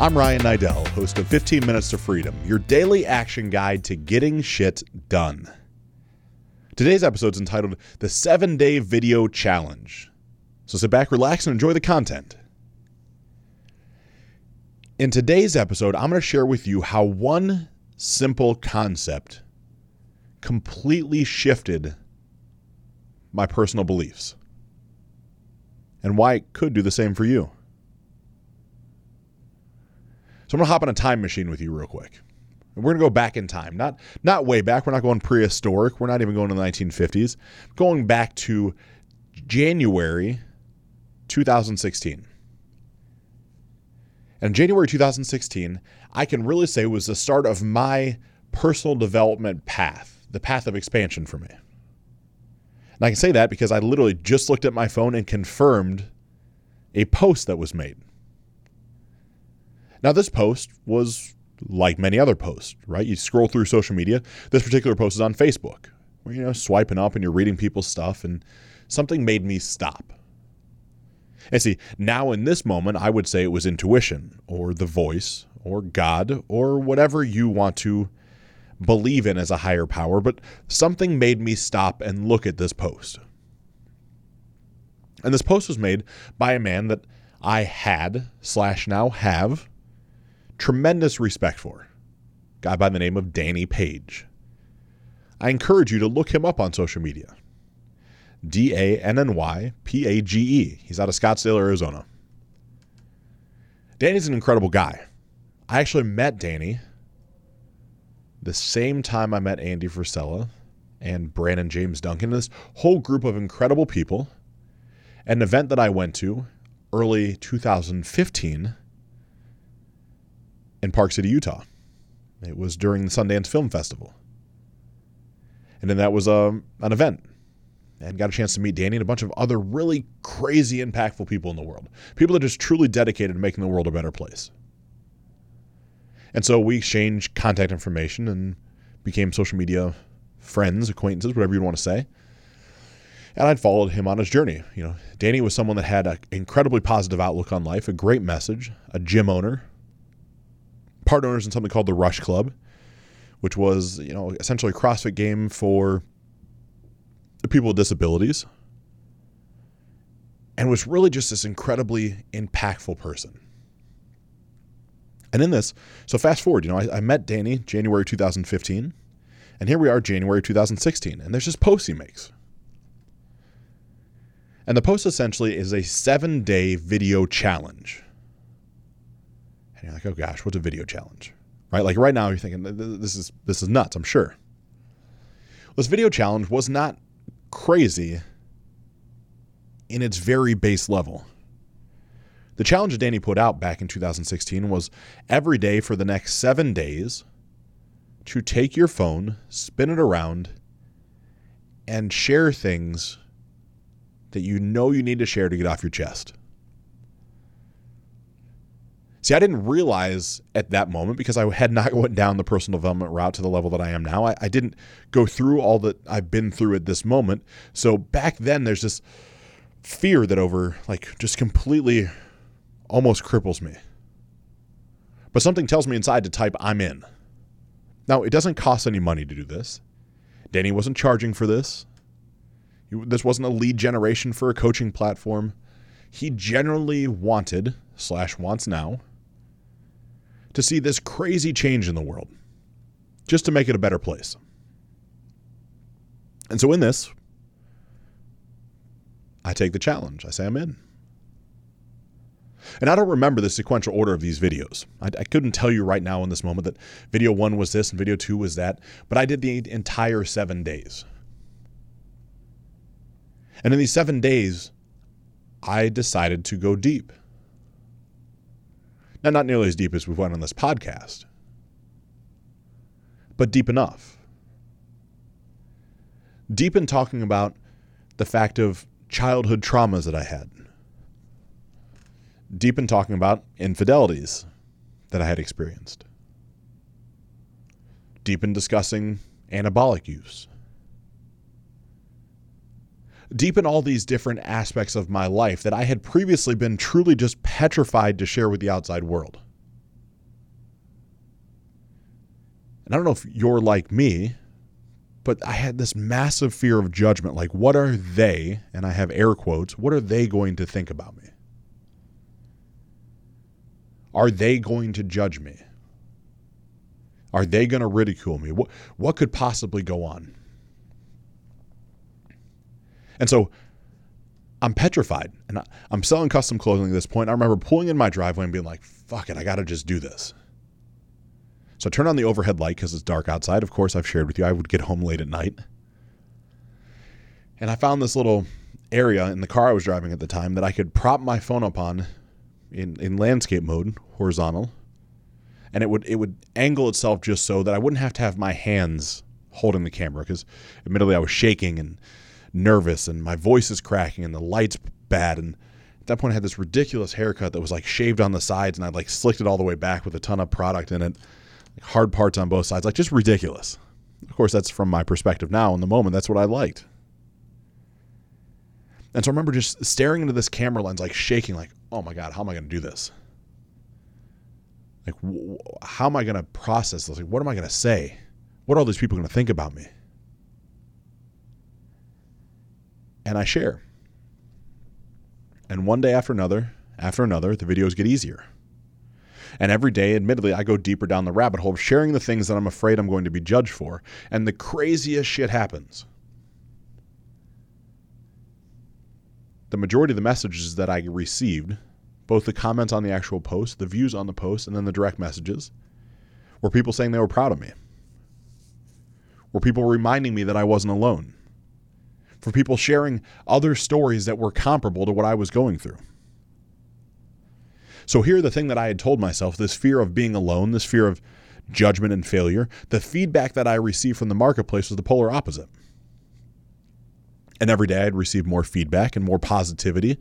I'm Ryan Niddel, host of 15 Minutes to Freedom, your daily action guide to getting shit done. Today's episode is entitled The 7 Day Video Challenge. So sit back, relax, and enjoy the content. In today's episode, I'm going to share with you how one simple concept completely shifted my personal beliefs and why it could do the same for you. So I'm gonna hop on a time machine with you real quick. And we're gonna go back in time. Not not way back. We're not going prehistoric. We're not even going to the 1950s. Going back to January 2016. And January 2016, I can really say was the start of my personal development path, the path of expansion for me. And I can say that because I literally just looked at my phone and confirmed a post that was made. Now, this post was like many other posts, right? You scroll through social media. This particular post is on Facebook, where you know swiping up and you're reading people's stuff, and something made me stop. And see, now in this moment, I would say it was intuition, or the voice, or God, or whatever you want to believe in as a higher power, but something made me stop and look at this post. And this post was made by a man that I had slash now have tremendous respect for. Guy by the name of Danny Page. I encourage you to look him up on social media. D A N N Y P A G E. He's out of Scottsdale, Arizona. Danny's an incredible guy. I actually met Danny the same time I met Andy Frisella and Brandon James Duncan. This whole group of incredible people. An event that I went to early 2015 in Park City, Utah. It was during the Sundance Film Festival. And then that was um, an event. And got a chance to meet Danny and a bunch of other really crazy, impactful people in the world. People that are just truly dedicated to making the world a better place. And so we exchanged contact information and became social media friends, acquaintances, whatever you want to say. And I'd followed him on his journey. You know, Danny was someone that had an incredibly positive outlook on life, a great message, a gym owner, part owners in something called the Rush Club, which was, you know, essentially a CrossFit game for people with disabilities. And was really just this incredibly impactful person. And in this, so fast forward, you know, I, I met Danny January 2015, and here we are, January 2016, and there's this post he makes. And the post essentially is a seven day video challenge. And you're like, oh gosh, what's a video challenge? Right? Like right now, you're thinking this is this is nuts. I'm sure. This video challenge was not crazy in its very base level. The challenge Danny put out back in 2016 was every day for the next seven days to take your phone, spin it around, and share things that you know you need to share to get off your chest. See, I didn't realize at that moment because I had not went down the personal development route to the level that I am now. I, I, didn't go through all that I've been through at this moment. So back then, there's this fear that over, like, just completely almost cripples me. But something tells me inside to type, I'm in. Now, it doesn't cost any money to do this. Danny wasn't charging for this. This wasn't a lead generation for a coaching platform. He generally wanted, slash wants now, to see this crazy change in the world, just to make it a better place. And so in this, I take the challenge. I say I'm in. And I don't remember the sequential order of these videos. I, I, couldn't tell you right now in this moment that video one was this and video two was that, but I did the entire seven days. And in these seven days, I decided to go deep. Now, not nearly as deep as we've went on this podcast, but deep enough. Deep in talking about the fact of childhood traumas that I had. Deep in talking about infidelities that I had experienced. Deep in discussing anabolic use deepen all these different aspects of my life that I had previously been truly just petrified to share with the outside world. And I don't know if you're like me, but I had this massive fear of judgment. Like, what are they, and I have air quotes, what are they going to think about me? Are they going to judge me? Are they going to ridicule me? What, what could possibly go on? And so I'm petrified and I, am selling custom clothing at this point. I remember pulling in my driveway and being like, fuck it, I got to just do this. So I turn on the overhead light because it's dark outside. Of course, I've shared with you, I would get home late at night. And I found this little area in the car I was driving at the time that I could prop my phone up on in, in landscape mode, horizontal, and it would it would angle itself just so that I wouldn't have to have my hands holding the camera because admittedly I was shaking and nervous and my voice is cracking and the light's bad. And at that point I had this ridiculous haircut that was like shaved on the sides and I'd like slicked it all the way back with a ton of product in it. Like hard parts on both sides like just ridiculous. Of course that's from my perspective now. In the moment that's what I liked. And so I remember just staring into this camera lens like shaking like oh my god how am I going to do this? Like how am I going to process this? Like what am I going to say? What are all these people going to think about me and I share. And one day after another, after another, the videos get easier. And every day, admittedly, I go deeper down the rabbit hole of sharing the things that I'm afraid I'm going to be judged for. And the craziest shit happens. The majority of the messages that I received, both the comments on the actual post, the views on the post, and then the direct messages, were people saying they were proud of me. Were people reminding me that I wasn't alone for people sharing other stories that were comparable to what I was going through. So, here, the thing that I had told myself this fear of being alone, this fear of judgment and failure, the feedback that I received from the marketplace was the polar opposite. And every day I'd receive more feedback and more positivity,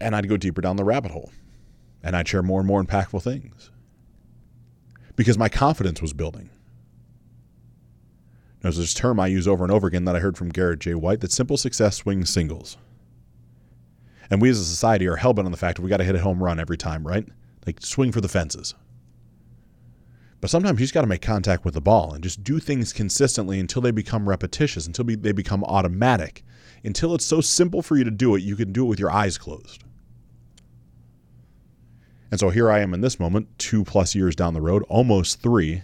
and I'd go deeper down the rabbit hole, and I'd share more and more impactful things because my confidence was building. There's this term I use over and over again that I heard from Garrett J. White that simple success swings singles. And we as a society are hellbent on the fact that we got to hit a home run every time, right? Like swing for the fences. But sometimes you just got to make contact with the ball and just do things consistently until they become repetitious, until they become automatic, until it's so simple for you to do it, you can do it with your eyes closed. And so here I am in this moment, two plus years down the road, almost three,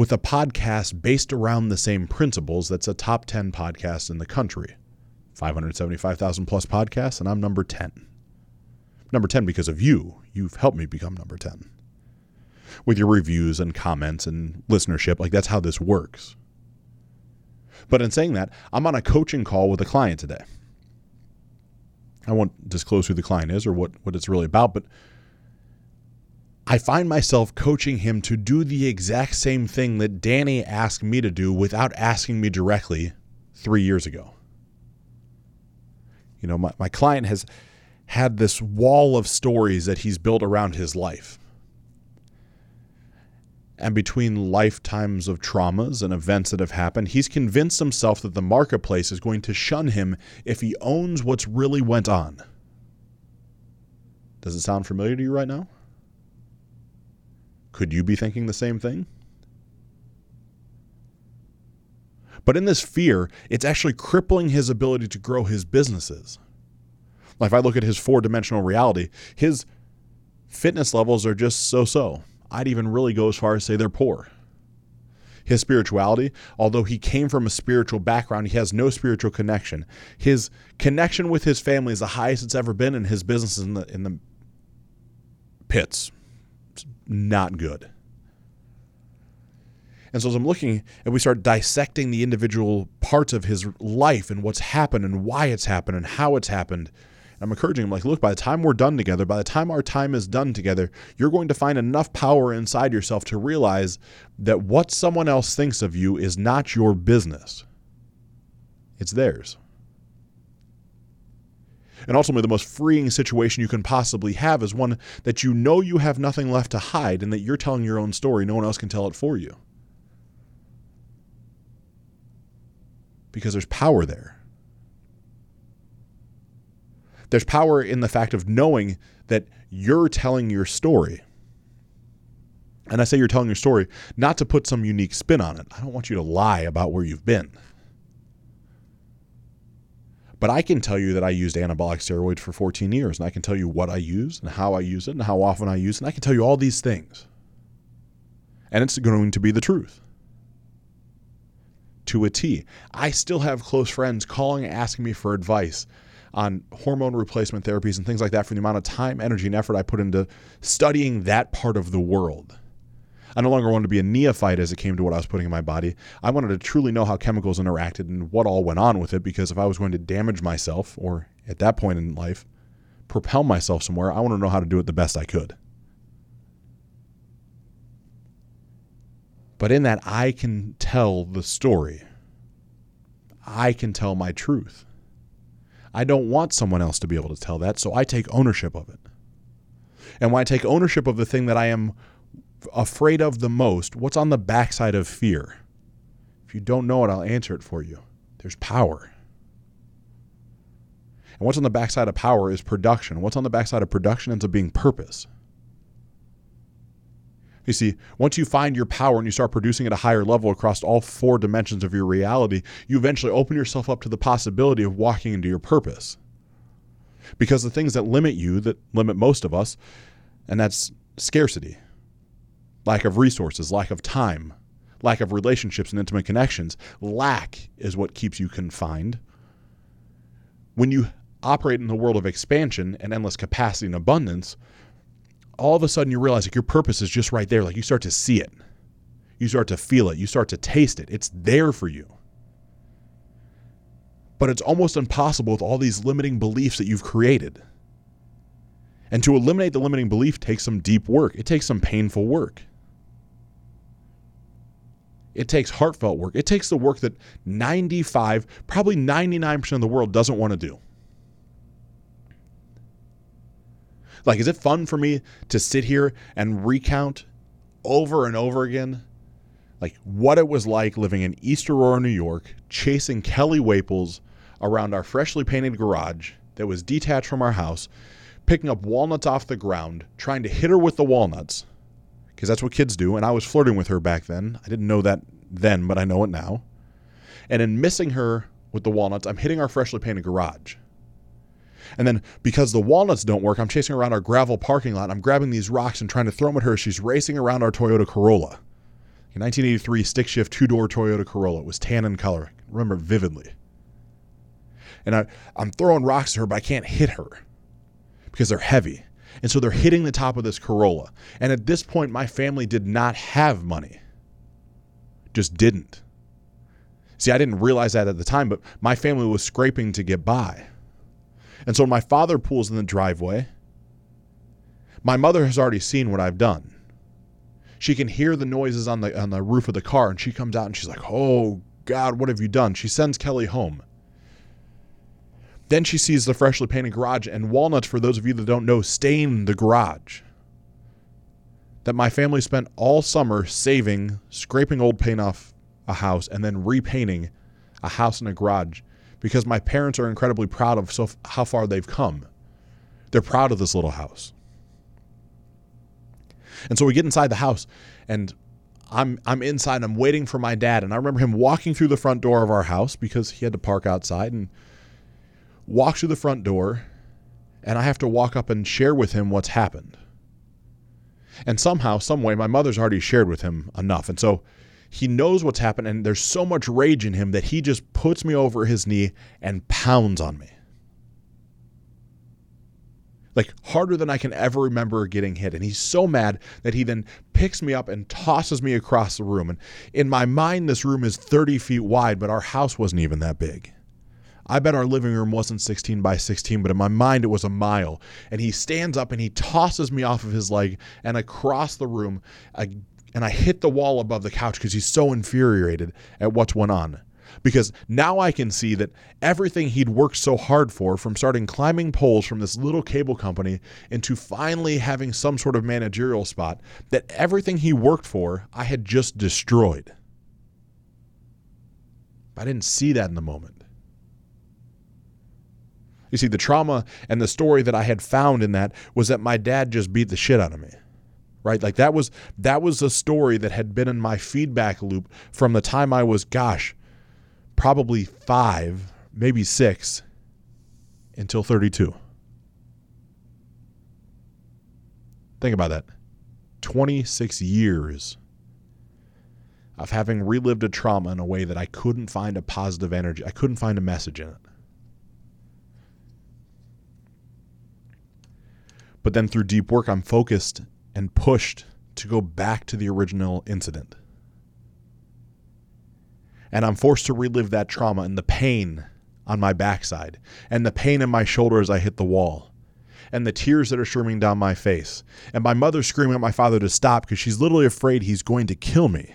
with a podcast based around the same principles that's a top 10 podcast in the country. 575,000 plus podcasts, and I'm number 10. Number 10 because of you. You've helped me become number 10. With your reviews and comments and listenership, like that's how this works. But in saying that, I'm on a coaching call with a client today. I won't disclose who the client is or what, what it's really about, but I find myself coaching him to do the exact same thing that Danny asked me to do without asking me directly three years ago. You know, my, my client has had this wall of stories that he's built around his life. And between lifetimes of traumas and events that have happened, he's convinced himself that the marketplace is going to shun him if he owns what's really went on. Does it sound familiar to you right now? Could you be thinking the same thing? But in this fear, it's actually crippling his ability to grow his businesses. Like if I look at his four dimensional reality, his fitness levels are just so so. I'd even really go as far as say they're poor. His spirituality, although he came from a spiritual background, he has no spiritual connection. His connection with his family is the highest it's ever been, and his business is in the in the pits not good. And so as I'm looking and we start dissecting the individual parts of his life and what's happened and why it's happened and how it's happened, I'm encouraging him, like, look, by the time we're done together, by the time our time is done together, you're going to find enough power inside yourself to realize that what someone else thinks of you is not your business. It's theirs. And ultimately, the most freeing situation you can possibly have is one that you know you have nothing left to hide and that you're telling your own story. No one else can tell it for you. Because there's power there. There's power in the fact of knowing that you're telling your story. And I say you're telling your story not to put some unique spin on it. I don't want you to lie about where you've been. But I can tell you that I used anabolic steroids for 14 years, and I can tell you what I use and how I use it and how often I use it, and I can tell you all these things. And it's going to be the truth. To a T. I still have close friends calling and asking me for advice on hormone replacement therapies and things like that for the amount of time, energy, and effort I put into studying that part of the world. I no longer wanted to be a neophyte as it came to what I was putting in my body. I wanted to truly know how chemicals interacted and what all went on with it because if I was going to damage myself, or at that point in life, propel myself somewhere, I want to know how to do it the best I could. But in that, I can tell the story. I can tell my truth. I don't want someone else to be able to tell that, so I take ownership of it. And when I take ownership of the thing that I am afraid of the most, what's on the backside of fear? If you don't know it, I'll answer it for you. There's power. And what's on the backside of power is production. What's on the backside of production ends up being purpose. You see, once you find your power and you start producing at a higher level across all four dimensions of your reality, you eventually open yourself up to the possibility of walking into your purpose. Because the things that limit you, that limit most of us, and that's scarcity lack of resources, lack of time, lack of relationships and intimate connections. Lack is what keeps you confined. When you operate in the world of expansion and endless capacity and abundance, all of a sudden you realize like your purpose is just right there. Like you start to see it, you start to feel it, you start to taste it. It's there for you. But it's almost impossible with all these limiting beliefs that you've created. And to eliminate the limiting belief takes some deep work. It takes some painful work. It takes heartfelt work. It takes the work that 95, probably 99% of the world doesn't want to do. Like, is it fun for me to sit here and recount over and over again, like what it was like living in East Aurora, New York, chasing Kelly Waples around our freshly painted garage that was detached from our house, picking up walnuts off the ground, trying to hit her with the walnuts, because that's what kids do. And I was flirting with her back then. I didn't know that then, but I know it now. And in missing her with the walnuts, I'm hitting our freshly painted garage. And then because the walnuts don't work, I'm chasing around our gravel parking lot. I'm grabbing these rocks and trying to throw them at her. She's racing around our Toyota Corolla. In 1983 stick shift two door Toyota Corolla. It was tan in color. I remember vividly. And I, I'm throwing rocks at her, but I can't hit her because they're heavy. And so they're hitting the top of this Corolla. And at this point, my family did not have money, just didn't. See, I didn't realize that at the time, but my family was scraping to get by. And so my father pulls in the driveway. My mother has already seen what I've done. She can hear the noises on the on the roof of the car and she comes out and she's like, "Oh god, what have you done?" She sends Kelly home. Then she sees the freshly painted garage and walnuts, for those of you that don't know, stain the garage. That my family spent all summer saving, scraping old paint off a house, and then repainting a house and a garage because my parents are incredibly proud of so how far they've come. They're proud of this little house. And so we get inside the house and I'm I'm inside I'm waiting for my dad and I remember him walking through the front door of our house because he had to park outside and walk through the front door, and I have to walk up and share with him what's happened. And somehow, some way, my mother's already shared with him enough. And so he knows what's happened, and there's so much rage in him that he just puts me over his knee and pounds on me. Like harder than I can ever remember getting hit. And he's so mad that he then picks me up and tosses me across the room. And in my mind, this room is 30 feet wide, but our house wasn't even that big. I bet our living room wasn't 16 by 16, but in my mind it was a mile. And he stands up and he tosses me off of his leg and across the room. I, and I hit the wall above the couch because he's so infuriated at what's went on. Because now I can see that everything he'd worked so hard for, from starting climbing poles from this little cable company into finally having some sort of managerial spot, that everything he worked for, I had just destroyed. I didn't see that in the moment. You see, the trauma and the story that I had found in that was that my dad just beat the shit out of me. right? Like that was that was a story that had been in my feedback loop from the time I was gosh, probably 5, maybe 6 until 32. Think about that. 26 years of having relived a trauma in a way that I couldn't find a positive energy. I couldn't find a message in it. But then through deep work, I'm focused and pushed to go back to the original incident. And I'm forced to relive that trauma and the pain on my backside and the pain in my shoulder as I hit the wall and the tears that are streaming down my face and my mother screaming at my father to stop because she's literally afraid he's going to kill me.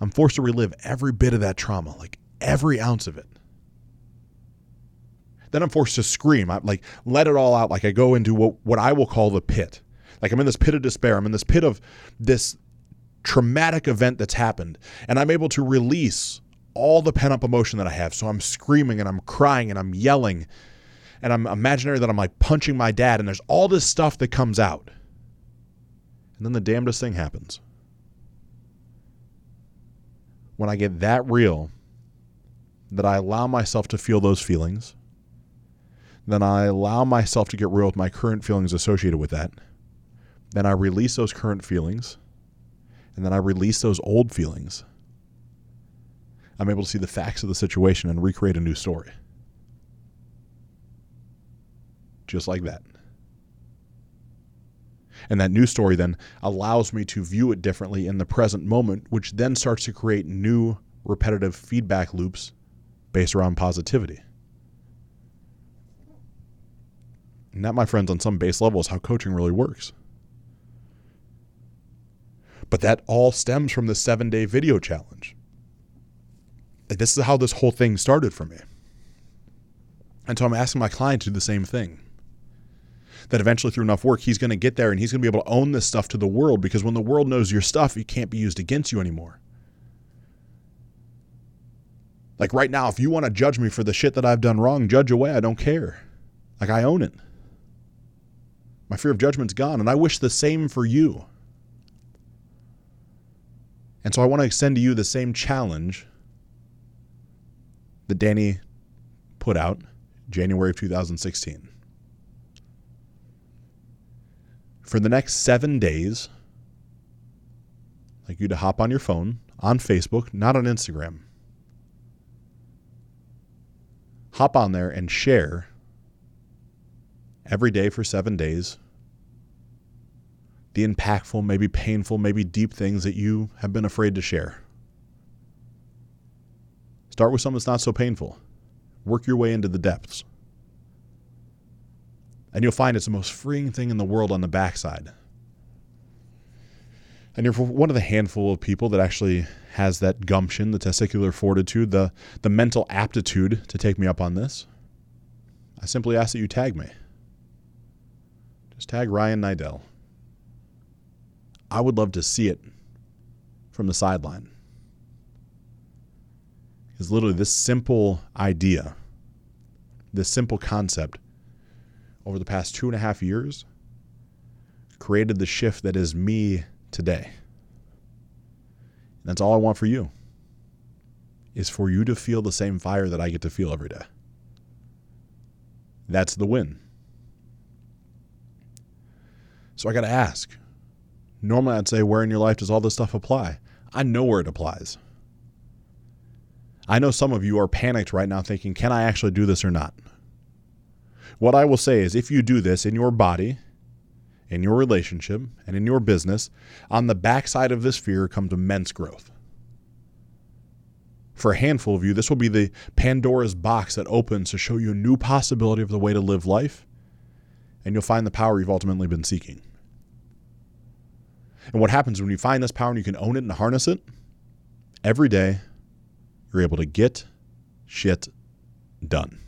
I'm forced to relive every bit of that trauma, like every ounce of it. Then I'm forced to scream. I'm like let it all out. Like I go into what, what I will call the pit. Like I'm in this pit of despair. I'm in this pit of this traumatic event that's happened. And I'm able to release all the pent up emotion that I have. So I'm screaming and I'm crying and I'm yelling. And I'm imaginary that I'm like punching my dad. And there's all this stuff that comes out. And then the damnedest thing happens. When I get that real, that I allow myself to feel those feelings, then I allow myself to get real with my current feelings associated with that. Then I release those current feelings. And then I release those old feelings. I'm able to see the facts of the situation and recreate a new story. Just like that. And that new story then allows me to view it differently in the present moment, which then starts to create new repetitive feedback loops based around positivity. And that, my friends, on some base level is how coaching really works. But that all stems from the seven day video challenge. This is how this whole thing started for me. And so I'm asking my client to do the same thing. That eventually, through enough work, he's going to get there and he's going to be able to own this stuff to the world because when the world knows your stuff, it can't be used against you anymore. Like right now, if you want to judge me for the shit that I've done wrong, judge away. I don't care. Like I own it. My fear of judgment's gone, and I wish the same for you. And so I want to extend to you the same challenge that Danny put out January of 2016. For the next seven days, I'd like you to hop on your phone on Facebook, not on Instagram. Hop on there and share every day for seven days the impactful, maybe painful, maybe deep things that you have been afraid to share. Start with something that's not so painful. Work your way into the depths. And you'll find it's the most freeing thing in the world on the backside. And you're one of the handful of people that actually has that gumption, the testicular fortitude, the, the mental aptitude to take me up on this. I simply ask that you tag me. Tag Ryan Niddel. I would love to see it from the sideline. Because literally, this simple idea, this simple concept, over the past two and a half years, created the shift that is me today. And that's all I want for you is for you to feel the same fire that I get to feel every day. That's the win. So I got to ask normally I'd say, where in your life does all this stuff apply? I know where it applies. I know some of you are panicked right now thinking, can I actually do this or not? What I will say is, if you do this in your body, in your relationship, and in your business, on the backside of this fear comes immense growth. For a handful of you, this will be the Pandora's box that opens to show you a new possibility of the way to live life, and you'll find the power you've ultimately been seeking. And what happens when you find this power and you can own it and harness it? Every day, you're able to get shit done.